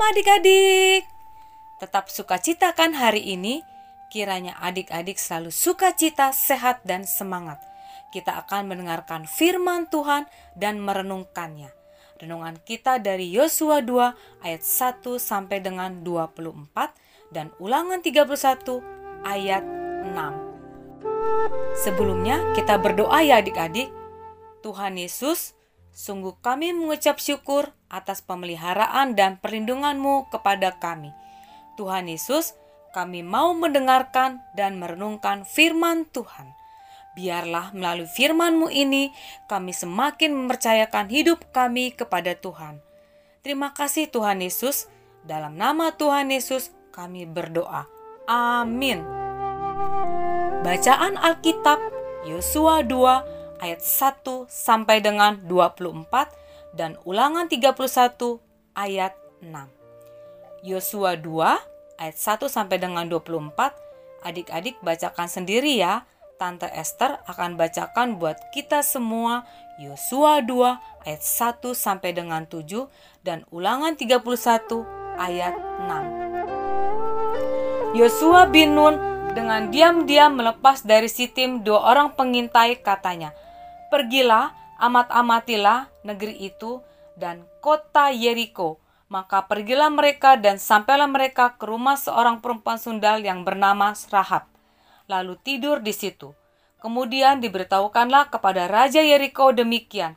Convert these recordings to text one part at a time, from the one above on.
Shalom adik-adik. Tetap sukacitakan hari ini. Kiranya adik-adik selalu sukacita, sehat, dan semangat. Kita akan mendengarkan firman Tuhan dan merenungkannya. Renungan kita dari Yosua 2 ayat 1 sampai dengan 24 dan Ulangan 31 ayat 6. Sebelumnya kita berdoa ya adik-adik. Tuhan Yesus, Sungguh kami mengucap syukur atas pemeliharaan dan perlindungan-Mu kepada kami. Tuhan Yesus, kami mau mendengarkan dan merenungkan firman Tuhan. Biarlah melalui firman-Mu ini kami semakin mempercayakan hidup kami kepada Tuhan. Terima kasih Tuhan Yesus. Dalam nama Tuhan Yesus kami berdoa. Amin. Bacaan Alkitab Yosua 2 ayat 1 sampai dengan 24 dan Ulangan 31 ayat 6. Yosua 2 ayat 1 sampai dengan 24. Adik-adik bacakan sendiri ya. Tante Esther akan bacakan buat kita semua Yosua 2 ayat 1 sampai dengan 7 dan Ulangan 31 ayat 6. Yosua bin Nun dengan diam-diam melepas dari Sitim dua orang pengintai katanya, Pergilah, amat-amatilah negeri itu dan kota Yeriko. Maka pergilah mereka dan sampailah mereka ke rumah seorang perempuan sundal yang bernama Rahab. Lalu tidur di situ. Kemudian diberitahukanlah kepada Raja Yeriko demikian.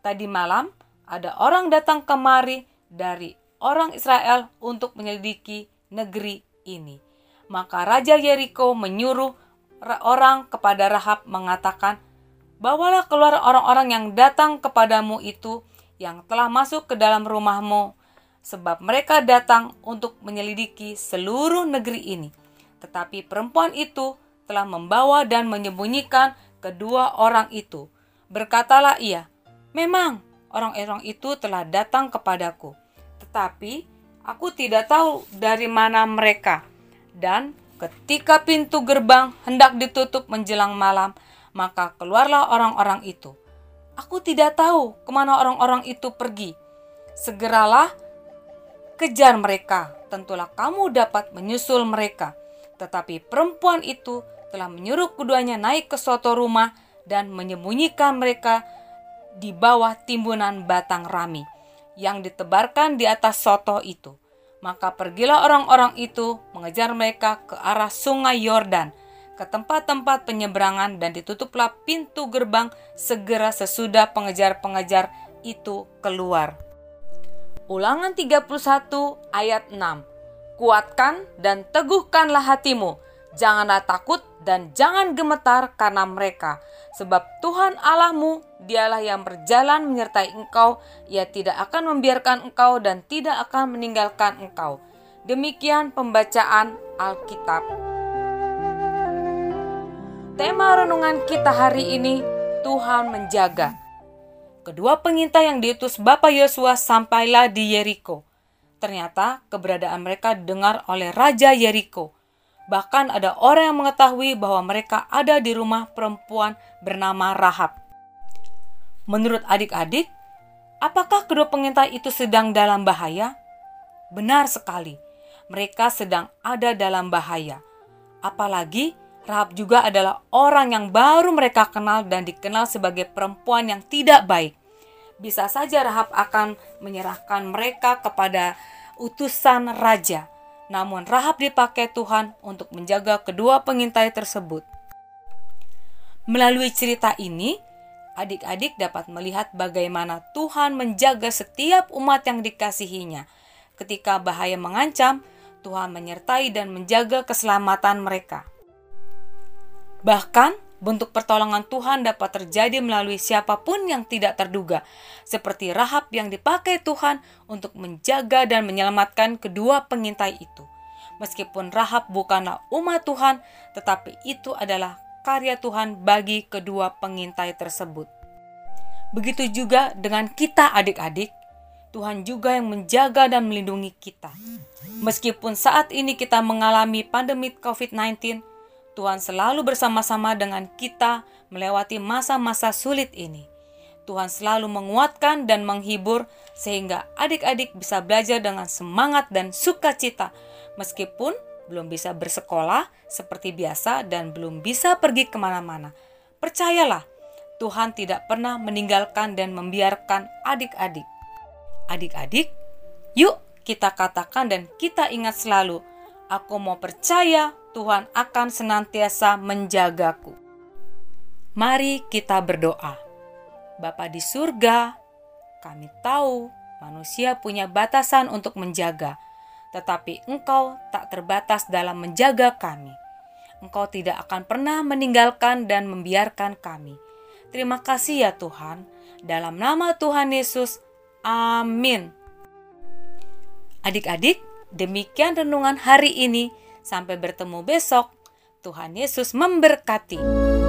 Tadi malam ada orang datang kemari dari orang Israel untuk menyelidiki negeri ini. Maka Raja Yeriko menyuruh orang kepada Rahab mengatakan, Bawalah keluar orang-orang yang datang kepadamu itu yang telah masuk ke dalam rumahmu, sebab mereka datang untuk menyelidiki seluruh negeri ini. Tetapi perempuan itu telah membawa dan menyembunyikan kedua orang itu. Berkatalah ia, "Memang orang-orang itu telah datang kepadaku, tetapi aku tidak tahu dari mana mereka." Dan ketika pintu gerbang hendak ditutup menjelang malam, maka keluarlah orang-orang itu. Aku tidak tahu ke mana orang-orang itu pergi. Segeralah kejar mereka, tentulah kamu dapat menyusul mereka. Tetapi perempuan itu telah menyuruh keduanya naik ke suatu rumah dan menyembunyikan mereka di bawah timbunan batang rami yang ditebarkan di atas soto itu. Maka pergilah orang-orang itu mengejar mereka ke arah sungai Yordan ke tempat-tempat penyeberangan dan ditutuplah pintu gerbang segera sesudah pengejar-pengejar itu keluar. Ulangan 31 ayat 6. Kuatkan dan teguhkanlah hatimu, janganlah takut dan jangan gemetar karena mereka, sebab Tuhan Allahmu dialah yang berjalan menyertai engkau, ia tidak akan membiarkan engkau dan tidak akan meninggalkan engkau. Demikian pembacaan Alkitab. Tema renungan kita hari ini, Tuhan menjaga. Kedua pengintai yang diutus Bapak Yosua sampailah di Yeriko. Ternyata keberadaan mereka dengar oleh Raja Yeriko. Bahkan ada orang yang mengetahui bahwa mereka ada di rumah perempuan bernama Rahab. Menurut adik-adik, apakah kedua pengintai itu sedang dalam bahaya? Benar sekali, mereka sedang ada dalam bahaya. Apalagi Rahab juga adalah orang yang baru mereka kenal dan dikenal sebagai perempuan yang tidak baik. Bisa saja Rahab akan menyerahkan mereka kepada utusan raja. Namun Rahab dipakai Tuhan untuk menjaga kedua pengintai tersebut. Melalui cerita ini, adik-adik dapat melihat bagaimana Tuhan menjaga setiap umat yang dikasihinya. Ketika bahaya mengancam, Tuhan menyertai dan menjaga keselamatan mereka. Bahkan, bentuk pertolongan Tuhan dapat terjadi melalui siapa pun yang tidak terduga, seperti Rahab yang dipakai Tuhan untuk menjaga dan menyelamatkan kedua pengintai itu. Meskipun Rahab bukanlah umat Tuhan, tetapi itu adalah karya Tuhan bagi kedua pengintai tersebut. Begitu juga dengan kita adik-adik, Tuhan juga yang menjaga dan melindungi kita. Meskipun saat ini kita mengalami pandemi COVID-19, Tuhan selalu bersama-sama dengan kita melewati masa-masa sulit ini. Tuhan selalu menguatkan dan menghibur sehingga adik-adik bisa belajar dengan semangat dan sukacita meskipun belum bisa bersekolah seperti biasa dan belum bisa pergi ke mana-mana. Percayalah, Tuhan tidak pernah meninggalkan dan membiarkan adik-adik. Adik-adik, yuk kita katakan dan kita ingat selalu, aku mau percaya Tuhan akan senantiasa menjagaku. Mari kita berdoa. Bapa di surga, kami tahu manusia punya batasan untuk menjaga tetapi Engkau tak terbatas dalam menjaga kami. Engkau tidak akan pernah meninggalkan dan membiarkan kami. Terima kasih ya Tuhan. Dalam nama Tuhan Yesus, amin. Adik-adik, demikian renungan hari ini. Sampai bertemu besok. Tuhan Yesus memberkati.